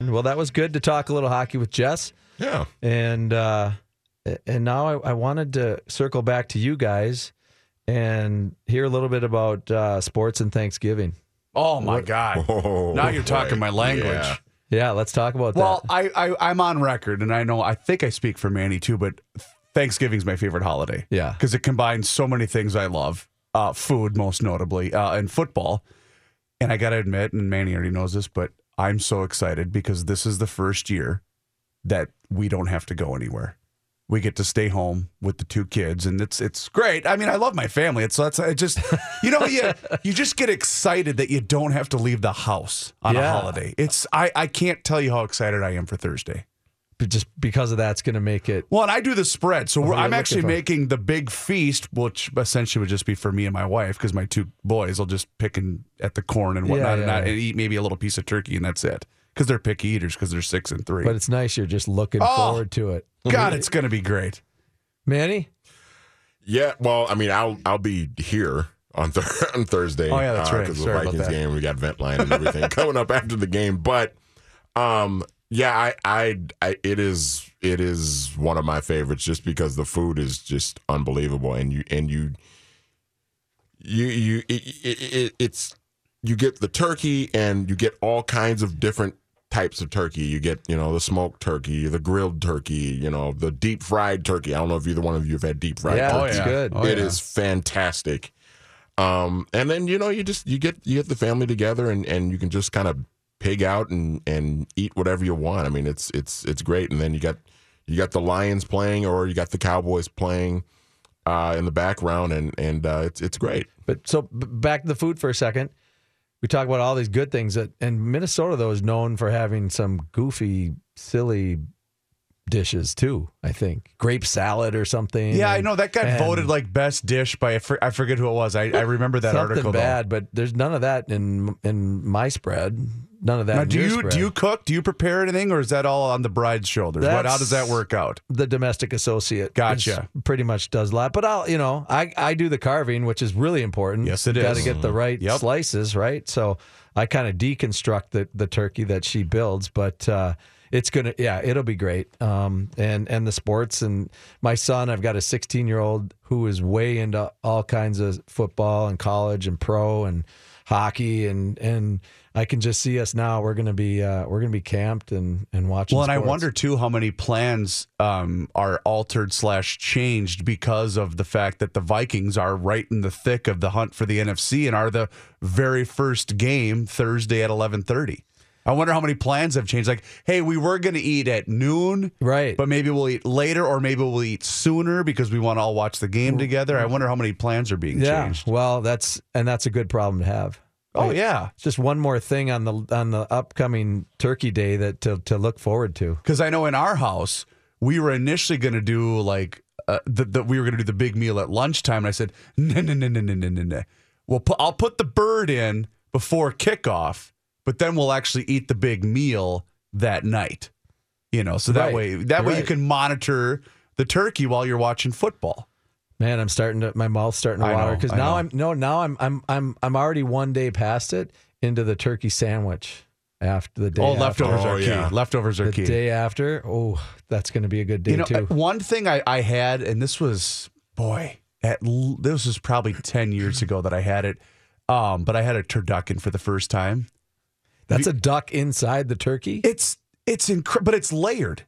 Well, that was good to talk a little hockey with Jess. Yeah. And uh, and now I, I wanted to circle back to you guys and hear a little bit about uh, sports and Thanksgiving. Oh my God! Oh, now you're talking boy. my language. Yeah. Yeah, let's talk about Well, that. I, I I'm on record, and I know I think I speak for Manny too, but Thanksgiving's my favorite holiday. Yeah. because it combines so many things I love, uh, food most notably, uh, and football. And I got to admit, and Manny already knows this, but I'm so excited because this is the first year that we don't have to go anywhere. We get to stay home with the two kids, and it's it's great. I mean, I love my family. It's that's it just you know you you just get excited that you don't have to leave the house on a holiday. It's I I can't tell you how excited I am for Thursday. But just because of that's going to make it. Well, and I do the spread, so we're, I'm actually making the big feast, which essentially would just be for me and my wife, because my two boys will just pick and, at the corn and whatnot, Yeah, and, not, yeah. and eat maybe a little piece of turkey, and that's it. Because they're picky eaters, because they're six and three. But it's nice you're just looking Oh. forward to it. God, it's going to be great. Manny? Yeah, well, I mean, I'll I'll be here on th- on Thursday. Oh, yeah, that's right. Because the Vikings game, we got vent line and everything coming up after the game. But um, yeah, I, I I it is it is one of my favorites just because the food is just unbelievable, and you and you you you it, it, it, it's you get the turkey and you get all kinds of different types of turkey. You get, you know, the smoked turkey, the grilled turkey, you know, the deep fried turkey. I don't know if either one of you have had deep fried Yeah, turkey. it's yeah. good. Oh, It yeah. is fantastic. Um, and then you know you just you get you get the family together and, and you can just kind of pig out and, and eat whatever you want. I mean it's it's it's great. And then you got you got the Lions playing or you got the Cowboys playing uh, in the background and and uh, it's it's great. But so back to the food for a second. We talk about all these good things that, and Minnesota though is known for having some goofy, silly dishes too. I think grape salad or something. Yeah, I know that got voted like best dish by I, forget who it was. I, I remember that something article. though. bad, but there's none of that in in my spread. None of that. Now, do you spread. do you cook? Do you prepare anything, or is that all on the bride's shoulders? What, how does that work out? the domestic associate. Gotcha. Pretty much does a lot, but I'll you know I I do the carving, which is really important. Yes, it Got to get the right Yep. slices, right? So I kind of deconstruct the the turkey that she builds, but. uh it's gonna, yeah, it'll be great. Um, and and the sports and my son, I've got a 16 year old who is way into all kinds of football and college and pro and hockey and and I can just see us now. We're gonna be uh, we're gonna be camped and and watching. Well, and I wonder too how many plans um, are altered slash changed because of the fact that the Vikings are right in the thick of the hunt for the NFC and are the very first game Thursday at eleven thirty. I wonder how many plans have changed. Like, hey, we were going to eat at noon, Right. But maybe we'll eat later, or maybe we'll eat sooner because we want to all watch the game together. I wonder how many plans are being yeah. changed. Well, that's and that's a good problem to have. Oh yeah, It's just one more thing on the on the upcoming Turkey Day that to to look forward to. Because I know in our house, we were initially going to do like, uh, the, the, we were going to do the big meal at lunchtime. And I said, no, no, no, no, no, no, no, no. We'll put, I'll put the bird in before kickoff, but then we'll actually eat the big meal that night. You know, so that Right. way, that way you can monitor the turkey while you're watching football. Man, I'm starting to my mouth's starting to I water know, because I now know. I'm no now I'm I'm I'm I'm already one day past it into the turkey sandwich after the day. Oh, after. leftovers Oh, are key. yeah. Leftovers are The key. day after, oh, that's going to be a good day you know, too. one thing I, I had, and this was boy, at this was probably ten years ago that I had it. Um, but I had a turducken for the first time. That's a duck inside the turkey. It's it's incredible, but it's layered.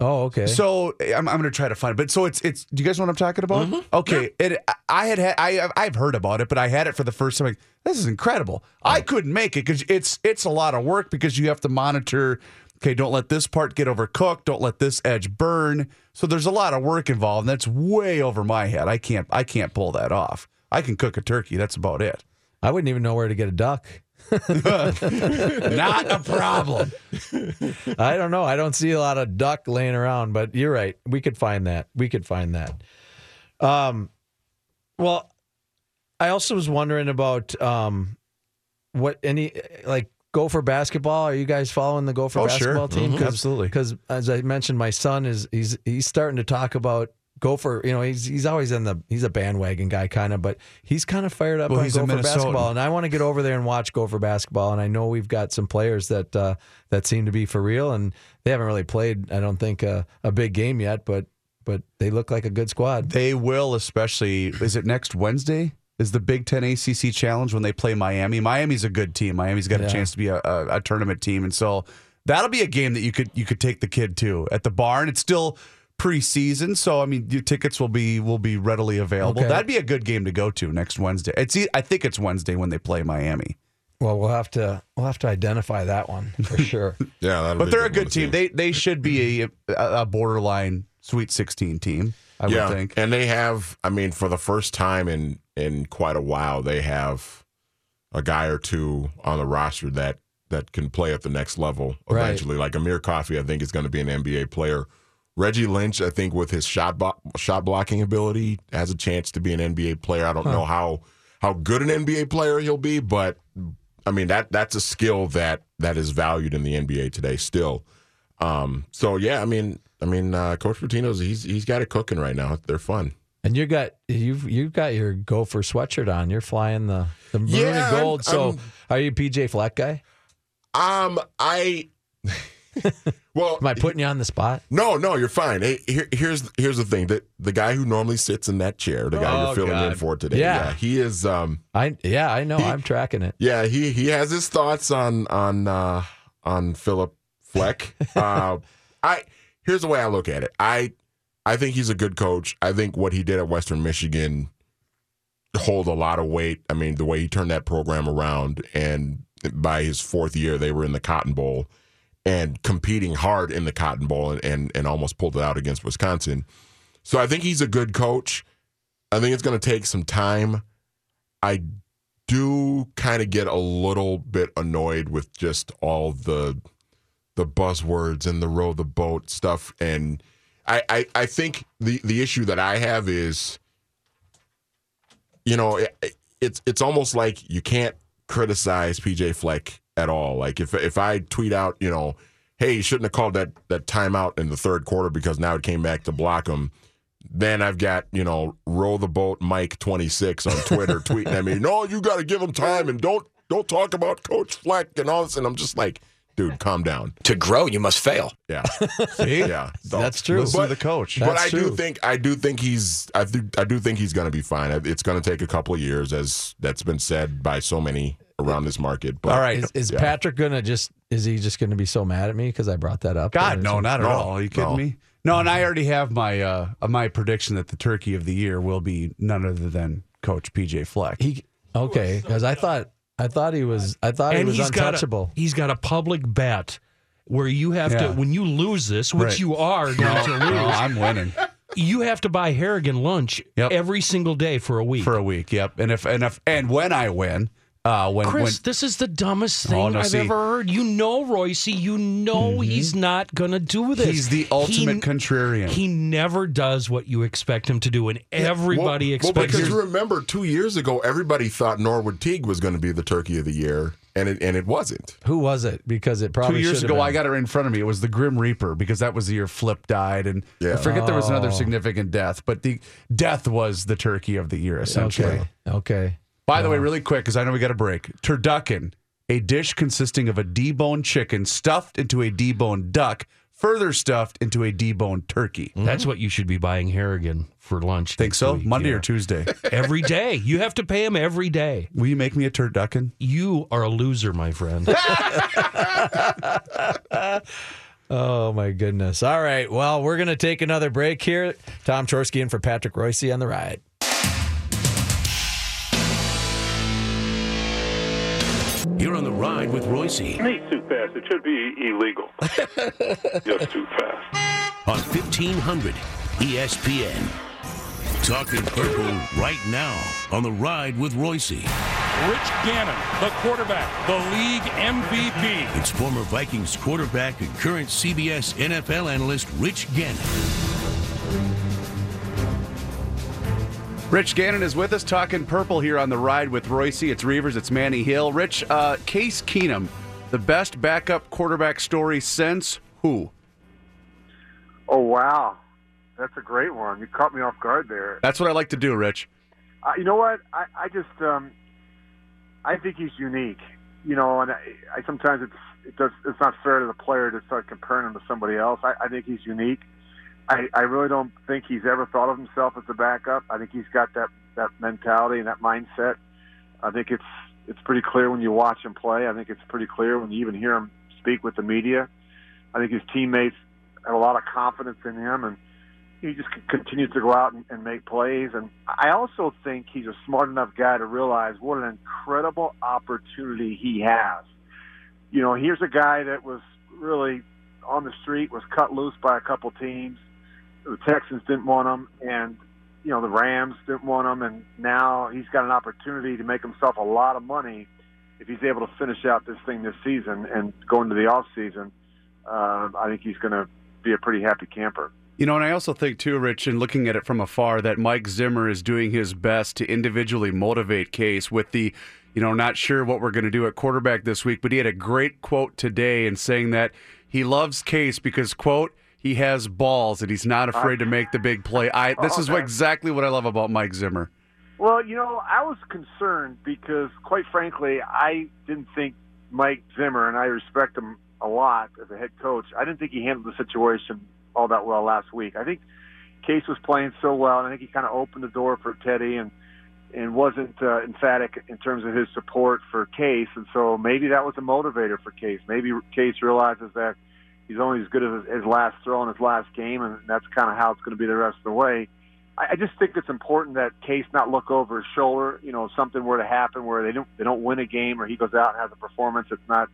Oh, okay. So I'm, I'm going to try to find it. But so it's it's. Do you guys know what I'm talking about? Mm-hmm. Okay. It I had had I I've heard about it, but I had it for the first time. Like this is incredible. I couldn't make it because it's it's a lot of work because you have to monitor. Okay, don't let this part get overcooked. Don't let this edge burn. So there's a lot of work involved. And that's way over my head. I can't I can't pull that off. I can cook a turkey. That's about it. I wouldn't even know where to get a duck. Not a problem. I don't know. I don't see a lot of duck laying around, but you're right. We could find that. We could find that. Um, well, I also was wondering about um, what any like Gopher basketball. Are you guys following the Gopher Oh, sure. basketball team? Mhm. Absolutely. Because as I mentioned, my son is he's he's starting to talk about Gopher. You know, he's he's always in the he's a bandwagon guy kind of, but he's kind of fired up Well, on he's Gopher basketball, and I want to get over there and watch Gopher basketball. And I know we've got some players that uh, that seem to be for real, and they haven't really played. I don't think uh, a big game yet, but but they look like a good squad. They will, especially. Is it next Wednesday? Is the Big Ten ACC Challenge when they play Miami? Miami's a good team. Miami's got Yeah. a chance to be a, a, a tournament team, and so that'll be a game that you could you could take the kid to at the barn. It's still preseason, so I mean, your tickets will be will be readily available. Okay. That'd be a good game to go to next Wednesday. It's e- I think it's Wednesday when they play Miami. Well, we'll have to we'll have to identify that one for sure. Yeah, that'll But be they're a good team. They they should be a, a borderline Sweet 16 team. I yeah, would think. and they have. I mean, for the first time in in quite a while, they have a guy or two on the roster that that can play at the next level Right. eventually. Like Amir Coffey, I think is going to be an NBA player. Reggie Lynch, I think, with his shot bo- shot blocking ability, has a chance to be an NBA player. I don't know how how good an NBA player he'll be, but I mean that that's a skill that that is valued in the NBA today still. Um, so yeah, I mean, I mean, uh, Coach Pitino's he's he's got it cooking right now. They're fun. And you got you've you've got your Gopher sweatshirt on. You're flying the the maroon Yeah, and I'm- gold. so I'm- are you PJ Fleck guy? Um, I. well, Am I putting you on the spot? no, no, you're fine. Hey, here, here's here's the thing that the guy who normally sits in that chair, the guy Oh, you're filling in for today, Yeah. he is. Um, I yeah, I know. I'm tracking it. yeah, he he has his thoughts on on uh, on Philip Fleck. uh, I here's the way I look at it. I I think he's a good coach. I think what he did at Western Michigan hold a lot of weight. I mean, the way he turned that program around, and by his fourth year, they were in the Cotton Bowl and competing hard in the Cotton Bowl, and and, and almost pulled it out against Wisconsin. So I think he's a good coach. I think it's going to take some time. I do kind of get a little bit annoyed with just all the the buzzwords and the row the boat stuff and I, I, I think the, the issue that I have is you know it, it's it's almost like you can't criticize PJ Fleck at all like if if I tweet out you know hey you shouldn't have called that that timeout in the third quarter because now it came back to block him then I've got, you know, row the boat Mike 26 on Twitter tweeting at me, no, you got to give him time and don't don't talk about Coach Fleck and all this. And I'm just like, dude, calm down. To grow, you must fail. Yeah. See? Yeah. So- That's true. Listen But- the coach. But That's I do think I do think he's I do, I do think he's going to be fine. It's going to take a couple of years, as that's been said by so many around this market. But All right. Is, is Yeah. Patrick gonna just is he just gonna be so mad at me because I brought that up? God, no, is- not at No, all. Are you kidding no. me? No, and I already have my uh, my prediction that the turkey of the year will be none other than Coach PJ Fleck. He okay because I thought I thought he was I thought he and was he's got a, untouchable. he's got a public bet where you have Yeah. to when you lose this, which Right. you are going to no, lose, I'm winning you have to buy Harrigan lunch Yep. every single day for a week. for a week. Yep. And if and if and when I win, uh, when Chris, when this is the dumbest thing Oh, no, I've see- ever heard. You know Reusse, you know he's not going to do this. he's the ultimate He- contrarian. He never does what you expect him to do, and everybody well, well, expects because him. remember, two years ago, everybody thought Norwood Teague was going to be the turkey of the year, and it and it wasn't. Who was it? Because it probably Two years ago, been. I got it in front of me. It was the Grim Reaper because that was the year Flip died, and Yeah. I forget there was Oh. another significant death, but the death was the turkey of the year essentially. okay. Okay. By the way, uh-huh. really quick, because I know we got a break. Turducken, a dish consisting of a deboned chicken stuffed into a deboned duck, further stuffed into a deboned turkey. Mm-hmm. That's what you should be buying Harrigan for lunch. Think next so? week, Monday yeah. or Tuesday? every day. You have to pay him every day. Will you make me a turducken? You are a loser, my friend. Oh my goodness. All right. Well, we're gonna take another break here. Tom Chorske in for Patrick Reusse on the ride. You're on the ride with Reusse He's too fast. It should be illegal. Just too fast. on 1500 ESPN. Talking purple right now on the ride with Reusse. Rich Gannon, the quarterback, the league MVP. It's former Vikings quarterback and current CBS NFL analyst Rich Gannon. Rich Gannon is with us talking purple here on the ride with Reusse. It's Reavers, it's Manny Hill. Rich, uh, Case Keenum, the best backup quarterback story since who? Oh wow, that's a great one. You caught me off guard there. That's what I like to do, Rich. Uh, you know what? I, I just um, I think he's unique. You know, and I, I sometimes it's it does it's not fair to the player to start comparing him to somebody else. I, I think he's unique. I, I really don't think he's ever thought of himself as a backup. I think he's got that that mentality and that mindset. I think it's it's pretty clear when you watch him play. I think it's pretty clear when you even hear him speak with the media. I think his teammates have a lot of confidence in him, and he just continues to go out and, and make plays. And I also think he's a smart enough guy to realize what an incredible opportunity he has. You know, here's a guy that was really on the street, was cut loose by a couple teams. The Texans didn't want him, and you know the Rams didn't want him, and now he's got an opportunity to make himself a lot of money if he's able to finish out this thing this season and go into the off season. Uh, I think he's going to be a pretty happy camper. You know, and I also think too, Rich, in looking at it from afar, that Mike Zimmer is doing his best to individually motivate Case with the, you know, not sure what we're going to do at quarterback this week, but he had a great quote today in saying that he loves Case because quote he has balls and he's not afraid to make the big play. I this is what, exactly what I love about Mike Zimmer. Well, you know, I was concerned because, quite frankly, I didn't think Mike Zimmer, and I respect him a lot as a head coach, I didn't think he handled the situation all that well last week. I think Case was playing so well, and I think he kind of opened the door for Teddy and and wasn't uh, emphatic in terms of his support for Case, and so maybe that was a motivator for Case. Maybe Case realizes that he's only as good as his, last throw in his last game, and that's kind of how it's going to be the rest of the way. I, I just think it's important that Case not look over his shoulder. You know, if something were to happen where they don't they don't win a game, or he goes out and has a performance that's not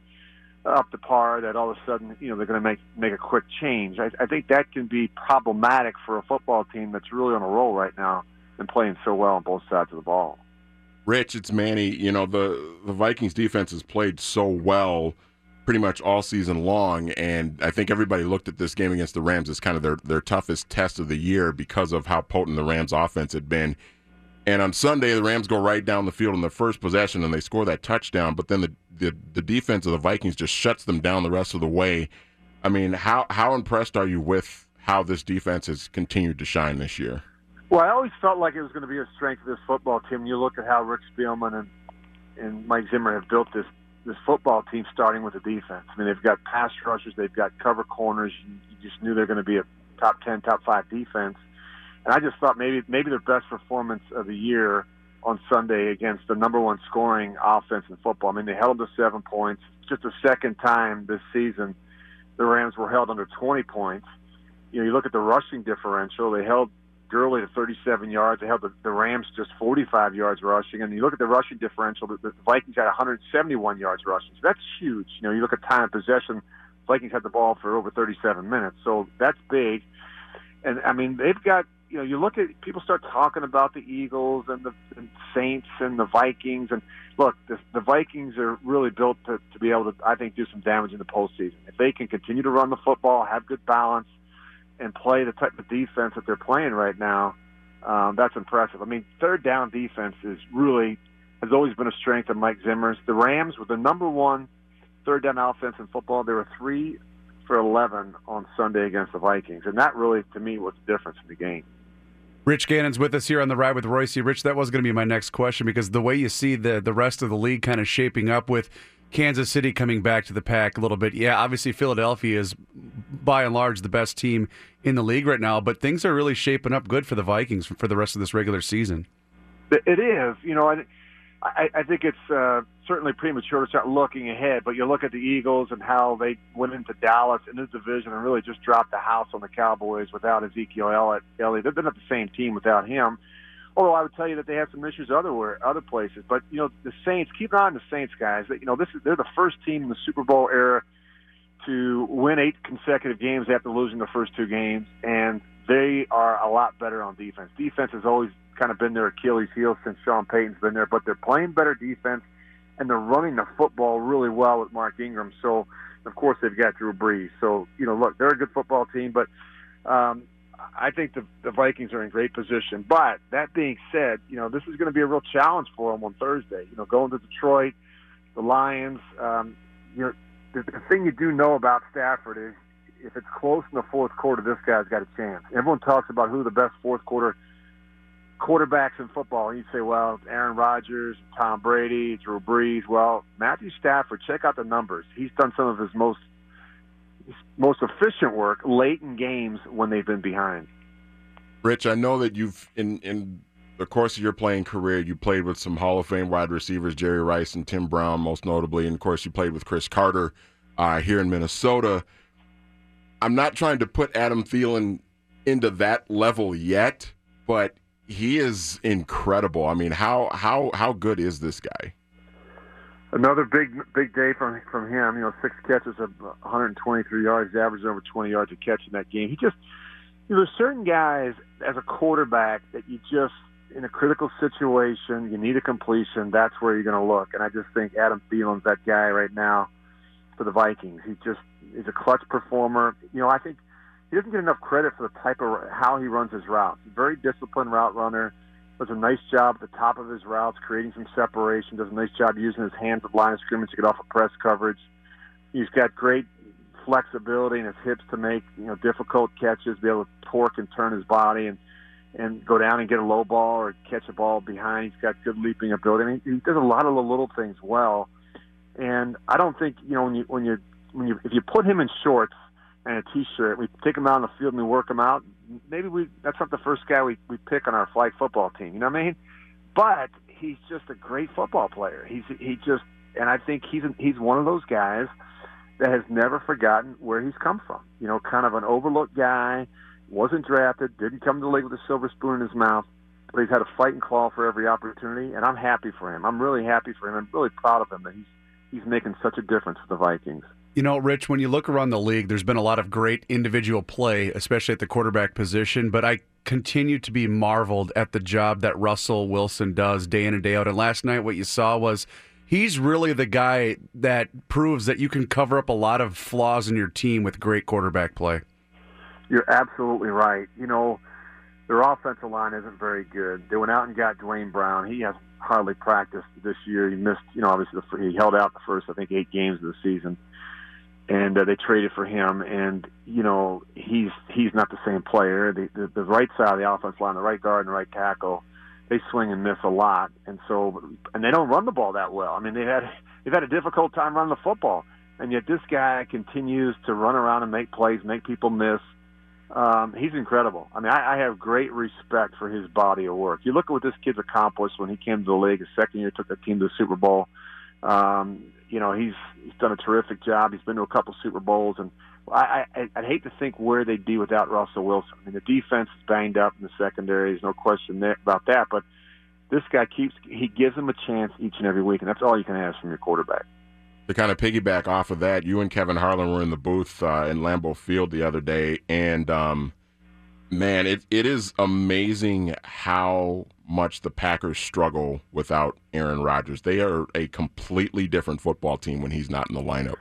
up to par, that all of a sudden you know they're going to make make a quick change. I, I think that can be problematic for a football team that's really on a roll right now and playing so well on both sides of the ball. Rich, it's Manny. You know the the Vikings defense has played so well pretty much all season long, and I think everybody looked at this game against the Rams as kind of their their toughest test of the year because of how potent the Rams offense had been. And on Sunday, the Rams go right down the field in the first possession and they score that touchdown, but then the the, the defense of the Vikings just shuts them down the rest of the way. I mean, how how impressed are you with how this defense has continued to shine this year? Well, I always felt like it was going to be a strength of this football team. You look at how Rick Spielman and and Mike Zimmer have built this this football team, starting with the defense. I mean, they've got pass rushers, they've got cover corners. You, just knew they're going to be a top ten, top five defense. And I just thought maybe maybe their best performance of the year on Sunday against the number one scoring offense in football. I mean, they held them to seven points. Just the second time this season the Rams were held under 20 points. You know, you look at the rushing differential. They held Gurley to 37 yards. They held the, the Rams just 45 yards rushing. And you look at the rushing differential. The, the Vikings had 171 yards rushing. So that's huge. You know, you look at time of possession. Vikings had the ball for over 37 minutes. So that's big. And I mean, they've got you know, you look at people start talking about the Eagles and the and Saints and the Vikings, and look, the, the Vikings are really built to, to be able to, I think, do some damage in the postseason. If they can continue to run the football, have good balance, and play the type of defense that they're playing right now, um, that's impressive. I mean, third down defense is really has always been a strength of Mike Zimmer's. The Rams were the number one third down offense in football. They were three for 11 on Sunday against the Vikings, and that really, to me, was the difference in the game. Rich Gannon's with us here on the ride with Reusse. Rich, that was going to be my next question because the way you see the the rest of the league kind of shaping up with Kansas City coming back to the pack a little bit. Yeah, obviously Philadelphia is by and large the best team in the league right now, but things are really shaping up good for the Vikings for the rest of this regular season. It is, you know, I, I, think it's uh, certainly premature to start looking ahead, but you look at the Eagles and how they went into Dallas in the division and really just dropped the house on the Cowboys without Ezekiel Elliott. Elliott. They've been at the same team without him. Although I would tell you that they had some issues other other places, but you know the Saints. Keep an eye on the Saints, guys. You know this is they're the first team in the Super Bowl era to win eight consecutive games after losing the first two games, and they are a lot better on defense. Defense has always kind of been their Achilles heel since Sean Payton's been there. But they're playing better defense, and they're running the football really well with Mark Ingram. So, of course, they've got Drew Brees. So, you know, look, they're a good football team, but um, I think the, the Vikings are in great position. But that being said, you know, this is going to be a real challenge for them on Thursday. You know, going to Detroit, the Lions. Um, you know, the, the thing you do know about Stafford is if it's close in the fourth quarter, this guy's got a chance. Everyone talks about who the best fourth quarter quarterbacks in football. And you say, well, Aaron Rodgers, Tom Brady, Drew Brees. Well, Matthew Stafford, check out the numbers. He's done some of his most most efficient work late in games when they've been behind. Rich, I know that you've in in the course of your playing career, you played with some Hall of Fame wide receivers, Jerry Rice and Tim Brown, most notably, and of course, you played with Cris Carter uh, here in Minnesota. I'm not trying to put Adam Thielen into that level yet, but he is incredible. I mean, how how how good is this guy? Another big big day from from him. You know, six catches of 123 yards, averaging over 20 yards a catch in that game. He just you know, there's certain guys as a quarterback that you just in a critical situation, you need a completion. That's where you're going to look. And I just think Adam Thielen's that guy right now for the Vikings. He just is a clutch performer. You know, I think he doesn't get enough credit for the type of how he runs his routes. Very disciplined route runner. Does a nice job at the top of his routes, creating some separation. Does a nice job using his hands at line of scrimmage to get off of press coverage. He's got great flexibility in his hips to make you know difficult catches, be able to torque and turn his body and and go down and get a low ball or catch a ball behind. He's got good leaping ability. I mean, he does a lot of the little things well. And I don't think you know when you when you when you if you put him in shorts and a t-shirt, we take him out on the field and we work him out. Maybe we that's not the first guy we we pick on our flag football team. You know what I mean? But he's just a great football player. He's he just and I think he's he's one of those guys that has never forgotten where he's come from. You know, kind of an overlooked guy, wasn't drafted, didn't come to the league with a silver spoon in his mouth, but he's had a fight and claw for every opportunity, and I'm happy for him. I'm really happy for him. I'm really proud of him that he's he's making such a difference for the Vikings. You know, Rich, when you look around the league, there's been a lot of great individual play, especially at the quarterback position, but I continue to be marveled at the job that Russell Wilson does day in and day out. And last night, what you saw was he's really the guy that proves that you can cover up a lot of flaws in your team with great quarterback play. You're absolutely right. You know, their offensive line isn't very good. They went out and got Duane Brown. He has hardly practiced this year. He missed, you know, obviously the, he held out the first, I think, eight games of the season, and uh, they traded for him. And you know, he's he's not the same player. The, the the right side of the offensive line, the right guard and the right tackle, they swing and miss a lot, and so and they don't run the ball that well. I mean, they had they've had a difficult time running the football, and yet this guy continues to run around and make plays, make people miss um, he's incredible. I mean, I, I have great respect for his body of work. You look at what this kid's accomplished when he came to the league. His second year, took the team to the Super Bowl. Um, you know, he's he's done a terrific job. He's been to a couple Super Bowls, and I, I I'd hate to think where they'd be without Russell Wilson. I mean, the defense is banged up in the secondary. There's no question there, about that. But this guy keeps he gives them a chance each and every week, and that's all you can ask from your quarterback to kind of piggyback off of that, you and Kevin Harlan were in the booth uh, in Lambeau Field the other day, and um, man, it it is amazing how much the Packers struggle without Aaron Rodgers. They are a completely different football team when he's not in the lineup.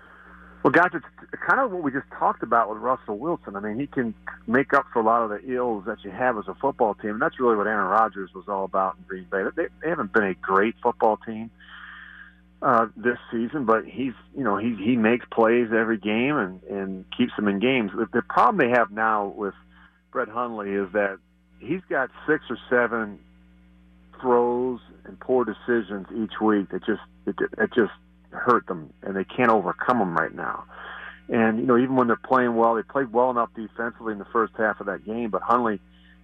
Well, guys, it's kind of what we just talked about with Russell Wilson. I mean, he can make up for a lot of the ills that you have as a football team. And that's really what Aaron Rodgers was all about in Green Bay. They, they haven't been a great football team uh, this season, but he's you know he he makes plays every game and and keeps them in games. The, the problem they have now with Brett Hundley is that he's got six or seven throws and poor decisions each week that just it, it just hurt them and they can't overcome them right now. And you know even when they're playing well, they played well enough defensively in the first half of that game, but Hundley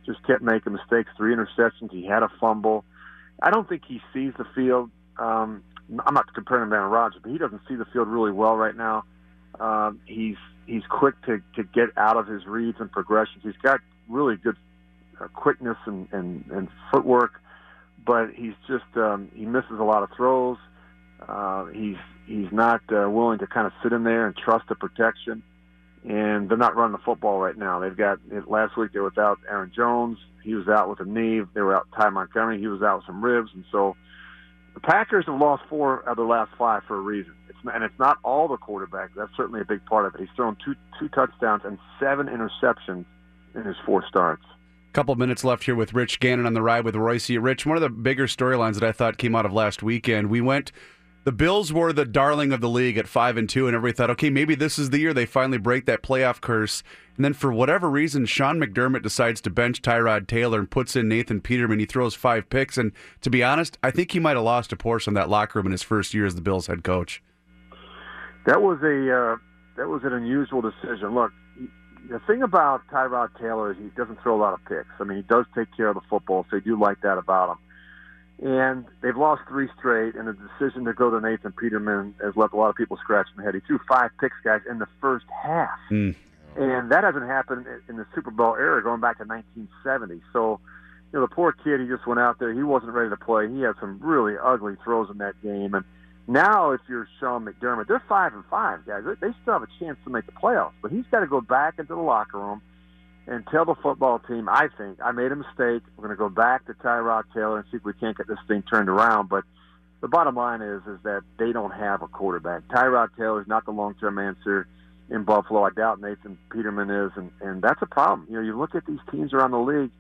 just kept making mistakes. Three interceptions. He had a fumble. I don't think he sees the field. Um, I'm not comparing him to Aaron Rodgers, but he doesn't see the field really well right now. Um, he's he's quick to to get out of his reads and progressions. He's got really good uh, quickness and, and and footwork, but he's just um, he misses a lot of throws. Uh, he's he's not uh, willing to kind of sit in there and trust the protection. And they're not running the football right now. They've got last week they were without Aaron Jones. He was out with a knee. They were out Ty Montgomery. He was out with some ribs, and so the Packers have lost four of their last five for a reason. It's not, and it's not all the quarterback. That's certainly a big part of it. He's thrown two two touchdowns and seven interceptions in his four starts. Couple minutes left here with Rich Gannon on the ride with Reusse. Rich, one of the bigger storylines that I thought came out of last weekend. We went. The Bills were the darling of the league at five and two, and everybody thought, okay, maybe this is the year they finally break that playoff curse. And then for whatever reason, Sean McDermott decides to bench Tyrod Taylor and puts in Nathan Peterman. He throws five picks, and to be honest, I think he might have lost a portion of that locker room in his first year as the Bills head coach. That was a uh, that was an unusual decision. Look, the thing about Tyrod Taylor is he doesn't throw a lot of picks. I mean, he does take care of the football, so I do like that about him. And they've lost three straight, and the decision to go to Nathan Peterman has left a lot of people scratching their head. He threw five picks, guys, in the first half. Mm. And that hasn't happened in the Super Bowl era going back to 1970. So, you know, the poor kid, he just went out there. He wasn't ready to play. He had some really ugly throws in that game. And now, if you're Sean McDermott, they're five and five, guys. They still have a chance to make the playoffs, but he's got to go back into the locker room and tell the football team, I think I made a mistake. We're going to go back to Tyrod Taylor and see if we can't get this thing turned around. But the bottom line is, is that they don't have a quarterback. Tyrod Taylor is not the long-term answer in Buffalo. I doubt Nathan Peterman is, and and that's a problem. You know, you look at these teams around the league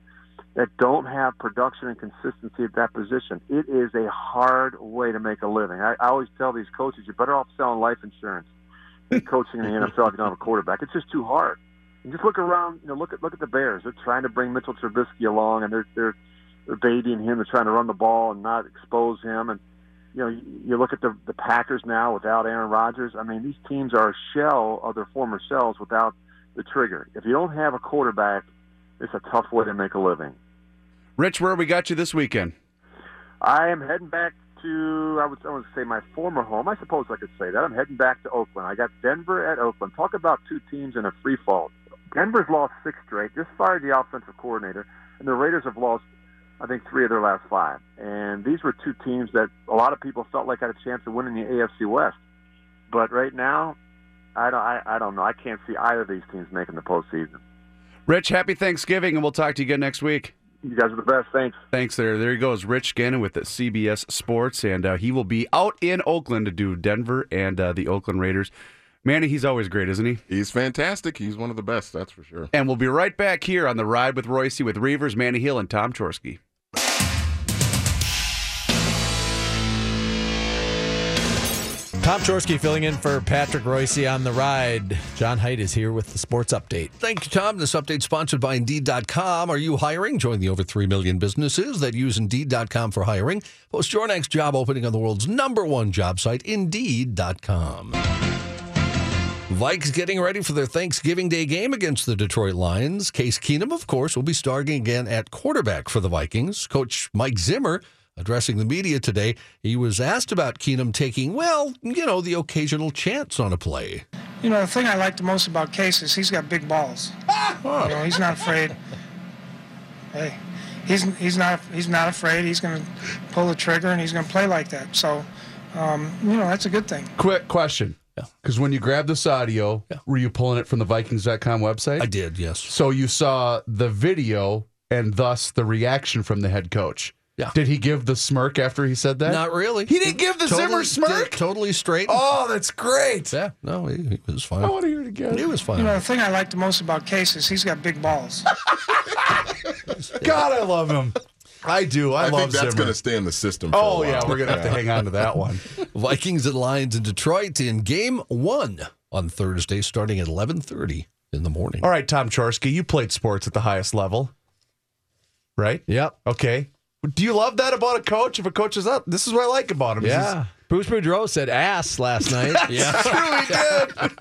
that don't have production and consistency at that position. It is a hard way to make a living. I, I always tell these coaches, you're better off selling life insurance than coaching in the NFL if you don't have a quarterback. It's just too hard. And just look around, you know, look at look at the Bears. They're trying to bring Mitchell Trubisky along, and they're they're they're babying him. They're trying to run the ball and not expose him. And you know, you look at the the Packers now without Aaron Rodgers. I mean, these teams are a shell of their former selves without the trigger. If you don't have a quarterback, it's a tough way to make a living. Rich, where we got you this weekend? I am heading back to I would I would say my former home. I suppose I could say that. I'm heading back to Oakland. I got Denver at Oakland. Talk about two teams in a free fall. Denver's lost six straight. Just fired the offensive coordinator, and the Raiders have lost, I think, three of their last five. And these were two teams that a lot of people felt like had a chance of winning the AFC West. But right now, I don't, I, I don't know. I can't see either of these teams making the postseason. Rich, happy Thanksgiving, and we'll talk to you again next week. You guys are the best. Thanks. Thanks. There, there he goes, Rich Gannon with the CBS Sports, and uh, he will be out in Oakland to do Denver and uh, the Oakland Raiders. Manny, he's always great, isn't he? He's fantastic. He's one of the best, that's for sure. And we'll be right back here on the ride with Reusse with Reavers, Manny Hill, and Tom Chorske. Tom Chorske filling in for Patrick Reusse on the ride. John Heidt is here with the sports update. Thank you, Tom. This update sponsored by Indeed.com. Are you hiring? Join the over 3 million businesses that use Indeed.com for hiring. Post your next job opening on the world's number one job site, Indeed.com. Vikes getting ready for their Thanksgiving Day game against the Detroit Lions. Case Keenum, of course, will be starting again at quarterback for the Vikings. Coach Mike Zimmer addressing the media today, he was asked about Keenum taking, well, you know, the occasional chance on a play. You know, the thing I like the most about Case is he's got big balls. You know, he's not afraid. Hey, he's he's not he's not afraid. He's going to pull the trigger and he's going to play like that. So, um, you know, that's a good thing. Quick question. Because when you grabbed this audio, Yeah. were you pulling it from the Vikings.com website? I did, yes. So you saw the video and thus the reaction from the head coach. Yeah. Did he give the smirk after he said that? Not really. He didn't give the Zimmer smirk? did- Totally straight. Oh, that's great. Yeah, no, he, he was fine. I want to hear it again. He was fine. You know, the thing I like the most about Case is he's got big balls. God, I love him. I do. I, I, love think that's going to stay in the system. For a Oh while. yeah, we're gonna have to hang on to that one. Vikings and Lions in Detroit in game one on Thursday, starting at 11.30 in the morning. All right, Tom Chorske, you played sports at the highest level, right? Yep. Okay. Do you love that about a coach? If a coach is up, this is what I like about him. Yeah. Bruce Boudreau said ass last night. Yeah. true, He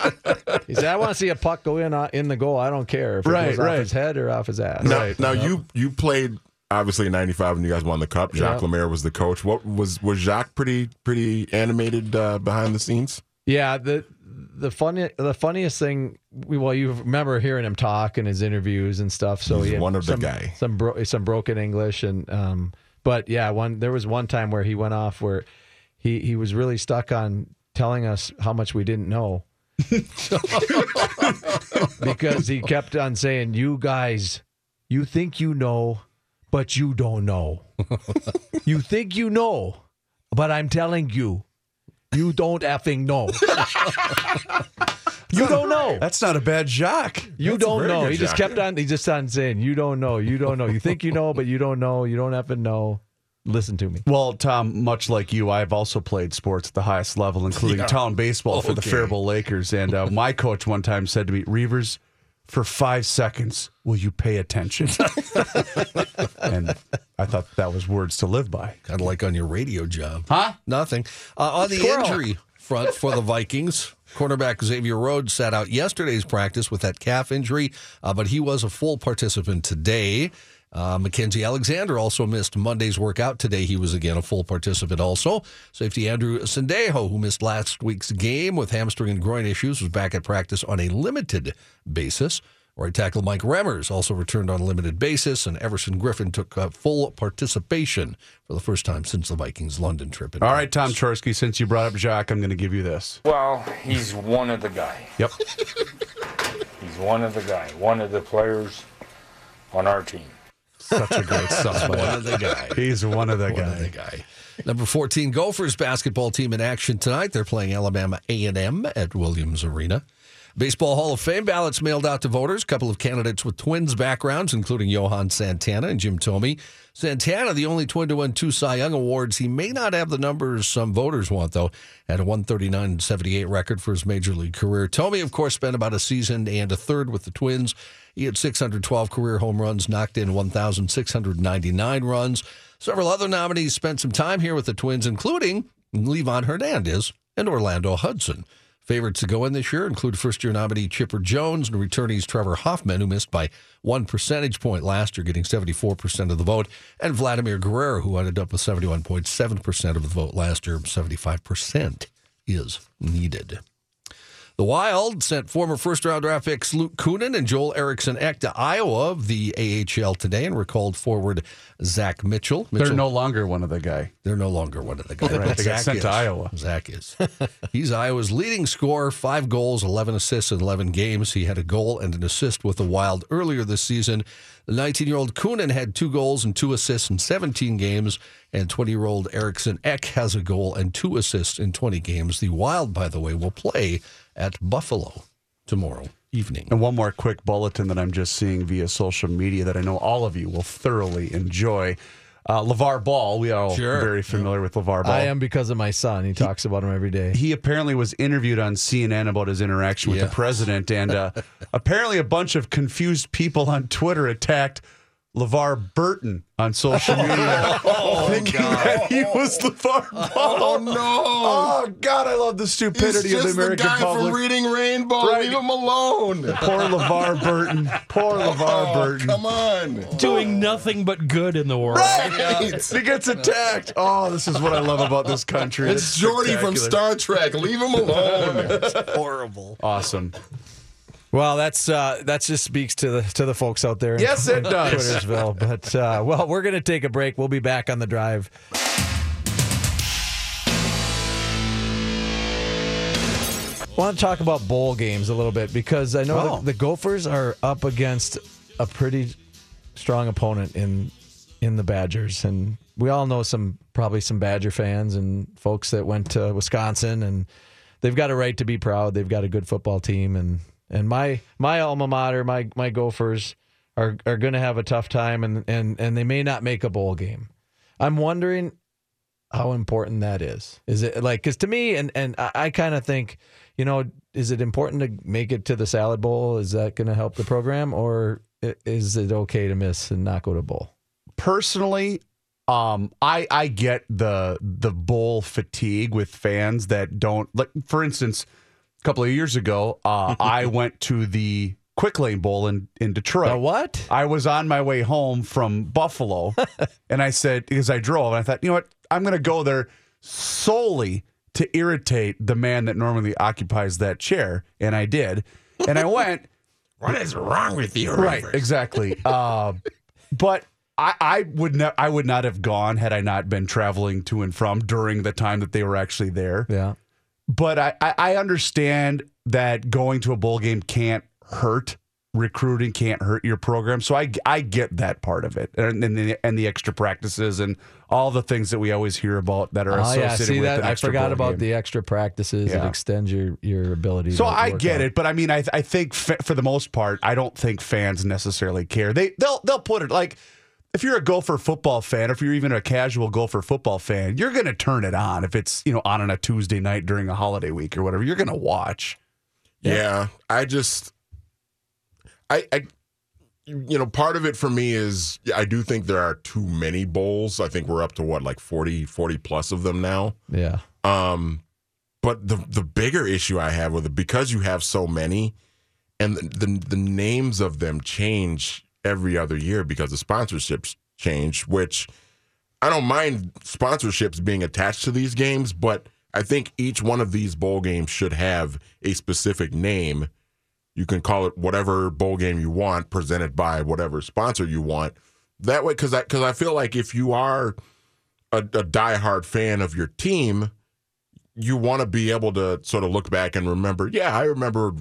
did. he said, I want to see a puck go in uh, in the goal. I don't care if it Right, goes right. off his head or off his ass. Now, Right. now you you played obviously in '95 when you guys won the cup. Jacques Yeah. Lemaire was the coach. What was was Jacques pretty pretty animated uh, behind the scenes? Yeah, the the funny the funniest thing. We, well, you remember hearing him talk in his interviews and stuff. So He's he one of the some, guy. Some bro, some broken English and um. But yeah, one there was one time where he went off where he he was really stuck on telling us how much we didn't know. because he kept on saying, "You guys, you think you know, but you don't know. you think you know, but I'm telling you, you don't effing know. you don't know. That's not a bad jock. You That's don't know. good He just kept on. He just on saying, "You don't know. You don't know. You think you know, but you don't know. You don't have to know. Listen to me." Well, Tom, much like you, I've also played sports at the highest level, including town baseball for the Okay. Faribault Lakers. And uh, my coach one time said to me, Reavers, for five seconds, will you pay attention? and I thought that was words to live by. Kind of like on your radio job. Huh? Nothing. Uh, on the Squirrel. injury front for the Vikings, cornerback Xavier Rhodes sat out yesterday's practice with that calf injury, uh, but he was a full participant today. Uh, Mackensie Alexander also missed Monday's workout. Today he was again a full participant also. Safety Andrew Sendejo, who missed last week's game with hamstring and groin issues, was back at practice on a limited basis. Right tackle Mike Remmers also returned on a limited basis, and Everson Griffen took uh, full participation for the first time since the Vikings' London trip. in All right, Tom practice. Chorske, since you brought up Jacques, I'm going to give you this. Well, he's one of the guy. Yep. He's one of the guy. One of the players on our team. Such a great stuff. One of the guy. He's one of the One of the guys. guy. Number 14 Gophers basketball team in action tonight. They're playing Alabama A&M at Williams Arena. Baseball Hall of Fame ballots mailed out to voters. A couple of candidates with twins backgrounds, including Johan Santana and Jim Thome. Santana, the only twin to win two Cy Young awards. He may not have the numbers some voters want, though. Had a 139 78 record for his major league career. Thome, of course, spent about a season and a third with the Twins. He had 612 career home runs, knocked in 1,699 runs. Several other nominees spent some time here with the Twins, including Livan Hernandez and Orlando Hudson. Favorites to go in this year include first year nominee Chipper Jones and returnees Trevor Hoffman, who missed by one percentage point last year, getting 74% of the vote, and Vladimir Guerrero, who ended up with 71.7% of the vote last year. 75% is needed. The Wild sent former first round draft picks Luke Kunin and Joel Eriksson Ek to Iowa of the AHL today and recalled forward Zack Mitchell. They're no longer one of the guy. they're no longer one of the guys. Right, they got Zach sent is. to Iowa. Zach is. He's Iowa's leading scorer, five goals, 11 assists in 11 games. He had a goal and an assist with the Wild earlier this season. The 19 year old Kunin had two goals and two assists in 17 games, and 20 year old Eriksson Ek has a goal and two assists in 20 games. The Wild, by the way, will play at Buffalo tomorrow evening. And one more quick bulletin that I'm just seeing via social media that I know all of you will thoroughly enjoy. Uh, LeVar Ball, we are all Sure. very familiar with LeVar Ball. I am because of my son. He talks about him every day. he apparently was interviewed on CNN about his interaction with Yeah. the president, and uh, apparently a bunch of confused people on Twitter attacked LeVar Burton on social media, oh, thinking that he was LeVar Ball. Oh no! Oh God, I love the stupidity He's of the just the guy public. from Reading Rainbow. Right. Leave him alone. Poor LeVar Burton. Poor oh, LeVar Oh, Burton. come on. Doing nothing but good in the world. Right. He gets attacked. Oh, this is what I love about this country. It's Geordi from. Star Trek. Leave him alone. It's horrible. Awesome. Well, that's uh, that just speaks to the to the folks out there. in- Yes, it does. Twittersville. But uh, well, we're gonna take a break. We'll be back on the drive. I want to talk about bowl games a little bit because I know Oh. the, the Gophers are up against a pretty strong opponent in in the Badgers, and we all know some probably some Badger fans and folks that went to Wisconsin, and they've got a right to be proud. They've got a good football team, and and my my alma mater, my my Gophers are are going to have a tough time, and and and they may not make a bowl game. I'm wondering how important that is. Is it like because to me, and and I, I kind of think, you know, is it important to make it to the Salad Bowl? Is that going to help the program, or is it okay to miss and not go to bowl? personally um i i get the the bowl fatigue with fans that don't like for instance a couple of years ago uh i went to the quick lane bowl in in detroit The what? i was on my way home from buffalo and i said because i drove and i thought you know what i'm gonna go there solely to irritate the man that normally occupies that chair and i did and i went what is wrong with you? Right, exactly. Uh, but I, I would ne- I would not have gone had I not been traveling to and from during the time that they were actually there. Yeah. But I, I, understand that going to a bowl game can't hurt recruiting, can't hurt your program. So I I get that part of it, and, and the and the extra practices and all the things that we always hear about that are Oh associated yeah, see with that I forgot about game. the extra practices. It Yeah. extends your your ability. So to I get out. it, but I mean, I I think fa- for the most part, I don't think fans necessarily care. They they'll they'll put it like if you're a Gopher football fan, if you're even a casual Gopher football fan, you're gonna turn it on if it's you know on on a Tuesday night during a holiday week or whatever. You're gonna watch. Yeah. I just, I, I, you know, part of it for me is I do think there are too many bowls. I think we're up to what, like 40, 40 plus of them now. Yeah. Um, but the the bigger issue I have with it because you have so many, and the the, the names of them change every other year because the sponsorships change. Which I don't mind sponsorships being attached to these games, but I think each one of these bowl games should have a specific name. You can call it whatever bowl game you want, presented by whatever sponsor you want. That way, because I because I feel like if you are a, a diehard fan of your team, you want to be able to sort of look back and remember, yeah, I remember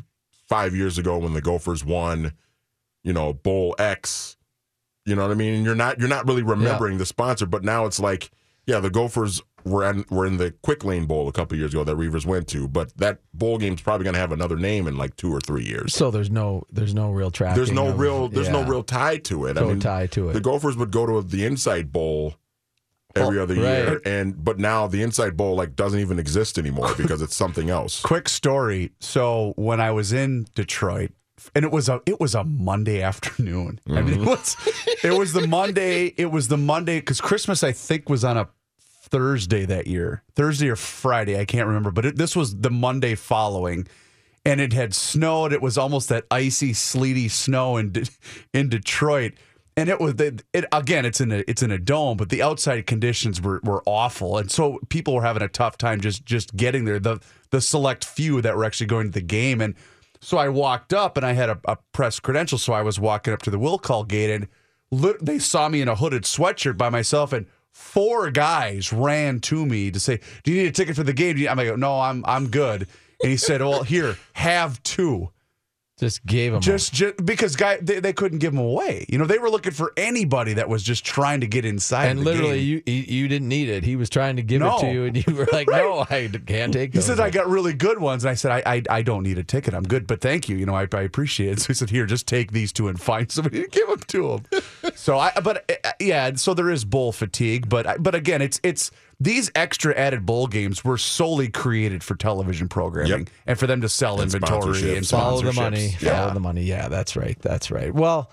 five years ago when the Gophers won, you know, Bowl X. You know what I mean? And you're not you're not really remembering the sponsor, but now it's like, yeah, the Gophers were in, were in the Quick Lane Bowl a couple years ago that Reavers went to, but that bowl game's probably going to have another name in like two or three years. So there's no there's no real tracking. There's no of- real there's no real tie to it. No tie to it. The Gophers would go to the Insight Bowl every Oh, other right. year, and but now the Insight Bowl like doesn't even exist anymore because it's something else. Quick story. So when I was in Detroit, and it was a it was a Monday afternoon. I mean, it was it was the Monday. It was the Monday because Christmas I think was on a Thursday that year, Thursday or Friday. I can't remember, but it, this was the Monday following. And it had snowed. It was almost that icy, sleety snow in in Detroit, and it was it, it again. It's in a it's in a dome, but the outside conditions were, were awful, and so people were having a tough time just just getting there. The the select few that were actually going to the game, and so I walked up and I had a, a press credential, so I was walking up to the will call gate, and they saw me in a hooded sweatshirt by myself, and four guys ran to me to say, "Do you need a ticket for the game?" I'm like, "No, I'm I'm good." And he said, "Well, here, have two. Just gave him Just, just because guy they, they couldn't give them away. You know, they were looking for anybody that was just trying to get inside. and literally game. you you didn't need it. He was trying to give No. it to you, and you were like, "No, I can't take." It. He those." said, I got really good ones. And I said, I, I, I don't need a ticket. I'm good, but thank you. You know, I, I appreciate it. So he said, here, just take these two and find somebody to give them to him. so I, but uh, yeah, so there is bowl fatigue. But, but again, it's, it's, these extra added bowl games were solely created for television programming Yep. and for them to sell And inventory and sponsorships. follow the money. Yeah. Follow the money. Yeah, that's right. That's right. Well,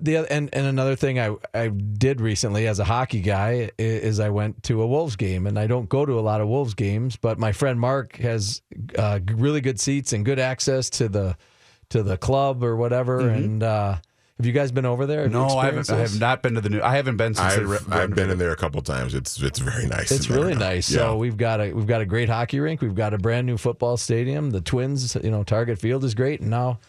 the and and another thing I I did recently as a hockey guy is I went to a Wolves game, and I don't go to a lot of Wolves games, but my friend Mark has uh, really good seats and good access to the to the club or whatever. And uh, have you guys been over there? Have. No, I haven't. experienced I have not been to the new. I haven't been since I've, re- I've been in there a couple times. It's it's very nice. It's in there really nice. Yeah. So we've got a we've got a great hockey rink. We've got a brand new football stadium. The Twins, you know, Target Field is great, and now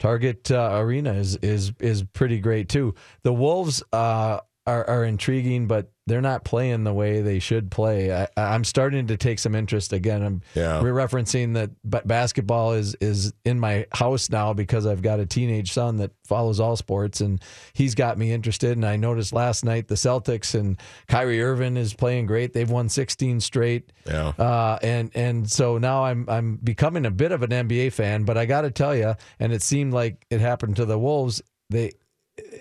Target uh, Arena is is is pretty great too. The Wolves uh, are are intriguing, but they're not playing the way they should play. I, I'm starting to take some interest again. I'm Yeah. we're referencing that ba- basketball is is in my house now because I've got a teenage son that follows all sports and he's got me interested. And I noticed last night the Celtics and Kyrie Irving is playing great. They've won 16 straight. Yeah. Uh, and and so now I'm I'm becoming a bit of an NBA fan. But I got to tell you, and it seemed like it happened to the Wolves. They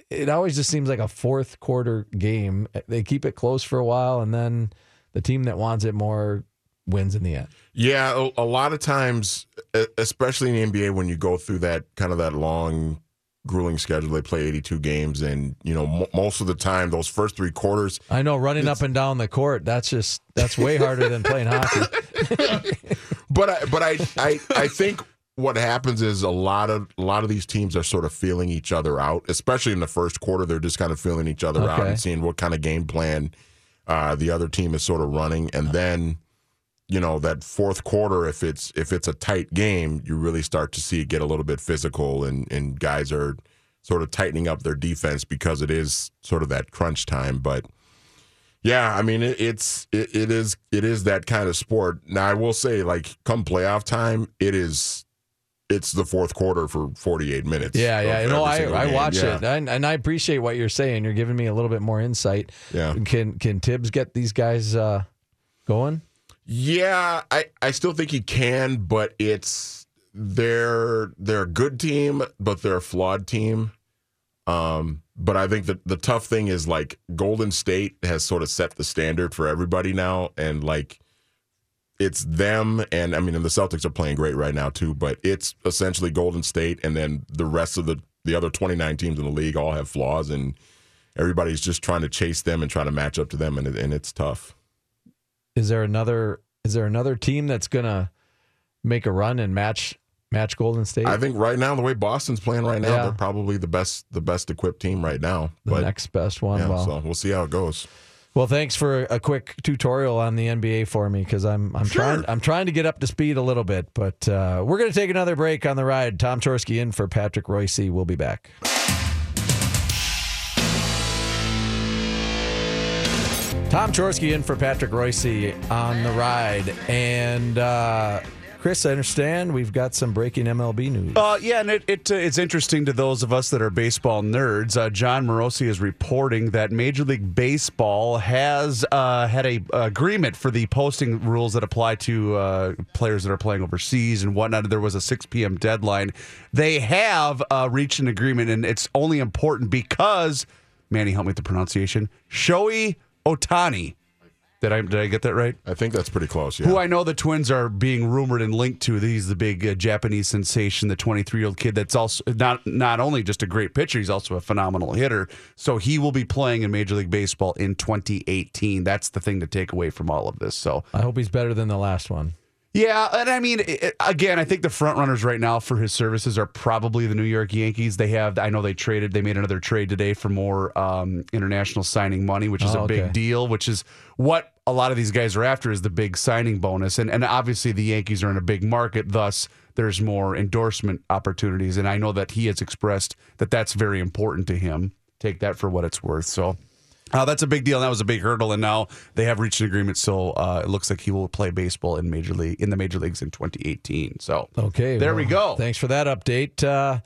it always just seems like a fourth quarter game. They keep it close for a while, and then the team that wants it more wins in the end. Yeah, a, lot of times, especially in the NBA, when you go through that kind of that long, grueling schedule, they play 82 games, and you know mo most of the time, those first three quarters, I know running up and down the court. That's just that's way harder than playing hockey. but I, but I, I, I think what happens is a lot of a lot of these teams are sort of feeling each other out, especially in the first quarter. They're just kind of feeling each other out and seeing what kind of game plan uh, the other team is sort of running, and then you know that fourth quarter, if it's if it's a tight game, you really start to see it get a little bit physical, and and guys are sort of tightening up their defense because it is sort of that crunch time, but. Yeah, I mean it, it's it, it is it is that kind of sport. Now I will say, like come playoff time, it is it's the fourth quarter for 48 minutes. Yeah, yeah. of No, I, I game. watch Yeah. it, and, and I appreciate what you're saying. You're giving me a little bit more insight. Yeah. Can can Thibs get these guys uh, going? Yeah, I, I still think he can, but it's they're they're a good team, but they're a flawed team. Um, but I think that the tough thing is like Golden State has sort of set the standard for everybody now, and like it's them and I mean and the Celtics are playing great right now too, but it's essentially Golden State and then the rest of the the other 29 teams in the league all have flaws and everybody's just trying to chase them and trying to match up to them and it, and it's tough. Is there another is there another team that's gonna make a run and match match Golden State? I think right now the way Boston's playing right now, Yeah. they're probably the best the best equipped team right now. the But next best one. yeah, well, so we'll see how it goes. Well, thanks for a quick tutorial on the NBA for me because I'm I'm trying I'm trying to get up to speed a little bit. But uh, we're gonna take another break on the ride. Tom Chorske in for Patrick Reusse. We'll be back. Tom Chorske in for Patrick Reusse on the ride. And uh, Chris, I understand we've got some breaking MLB news. Uh, yeah, and it, it uh, it's interesting to those of us that are baseball nerds. Uh, Jon Morosi is reporting that Major League Baseball has uh, had a agreement for the posting rules that apply to uh, players that are playing overseas and whatnot. There was a 6 p.m. deadline. They have uh, reached an agreement, and it's only important because Manny, help me with the pronunciation. Shohei Ohtani. Did I did I get that right? I think that's pretty close. Yeah. Who I know the Twins are being rumored and linked to. He's the big uh, Japanese sensation, the 23 year old kid that's also not not only just a great pitcher, he's also a phenomenal hitter. So he will be playing in Major League Baseball in 2018. That's the thing to take away from all of this. So I hope he's better than the last one. Yeah, and I mean, it, again, I think the front runners right now for his services are probably the New York Yankees. They have, I know they traded, they made another trade today for more um, international signing money, which is Oh, a big okay. deal. Which is what a lot of these guys are after is the big signing bonus, and and obviously the Yankees are in a big market, thus there's more endorsement opportunities. And I know that he has expressed that that's very important to him. Take that for what it's worth. So. Uh, that's a big deal. That was a big hurdle, and now they have reached an agreement. So uh, it looks like he will play baseball in major league in the major leagues in 2018. So Okay, there we go. Thanks for that update. Uh,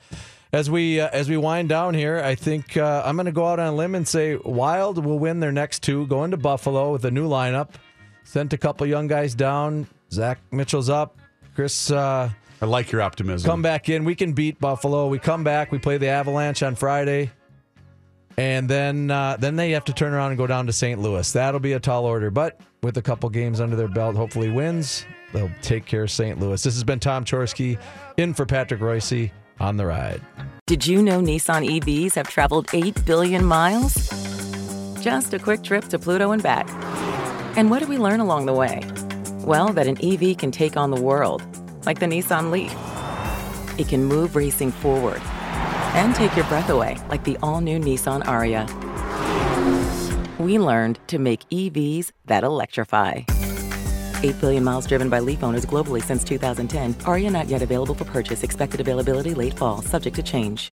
as we uh, as we wind down here, I think uh, I'm going to go out on a limb and say Wild will win their next two, going to Buffalo with a new lineup. Sent a couple young guys down. Zack Mitchell's up. Chris, uh, I like your optimism. come back in. We can beat Buffalo. We come back. We play the Avalanche on Friday. And then uh, then they have to turn around and go down to St. Louis. That'll be a tall order, but with a couple games under their belt, hopefully wins. They'll take care of St. Louis. This has been Tom Chorske in for Patrick Reusse on the ride. Did you know Nissan EVs have traveled 8 billion miles? Just a quick trip to Pluto and back. And what did we learn along the way? Well, that an EV can take on the world, like the Nissan Leaf. It can move racing forward and take your breath away, like the all new Nissan Ariya. We learned to make EVs that electrify. 8 billion miles driven by Leaf owners globally since 2010. Ariya not yet available for purchase. Expected availability late fall, subject to change.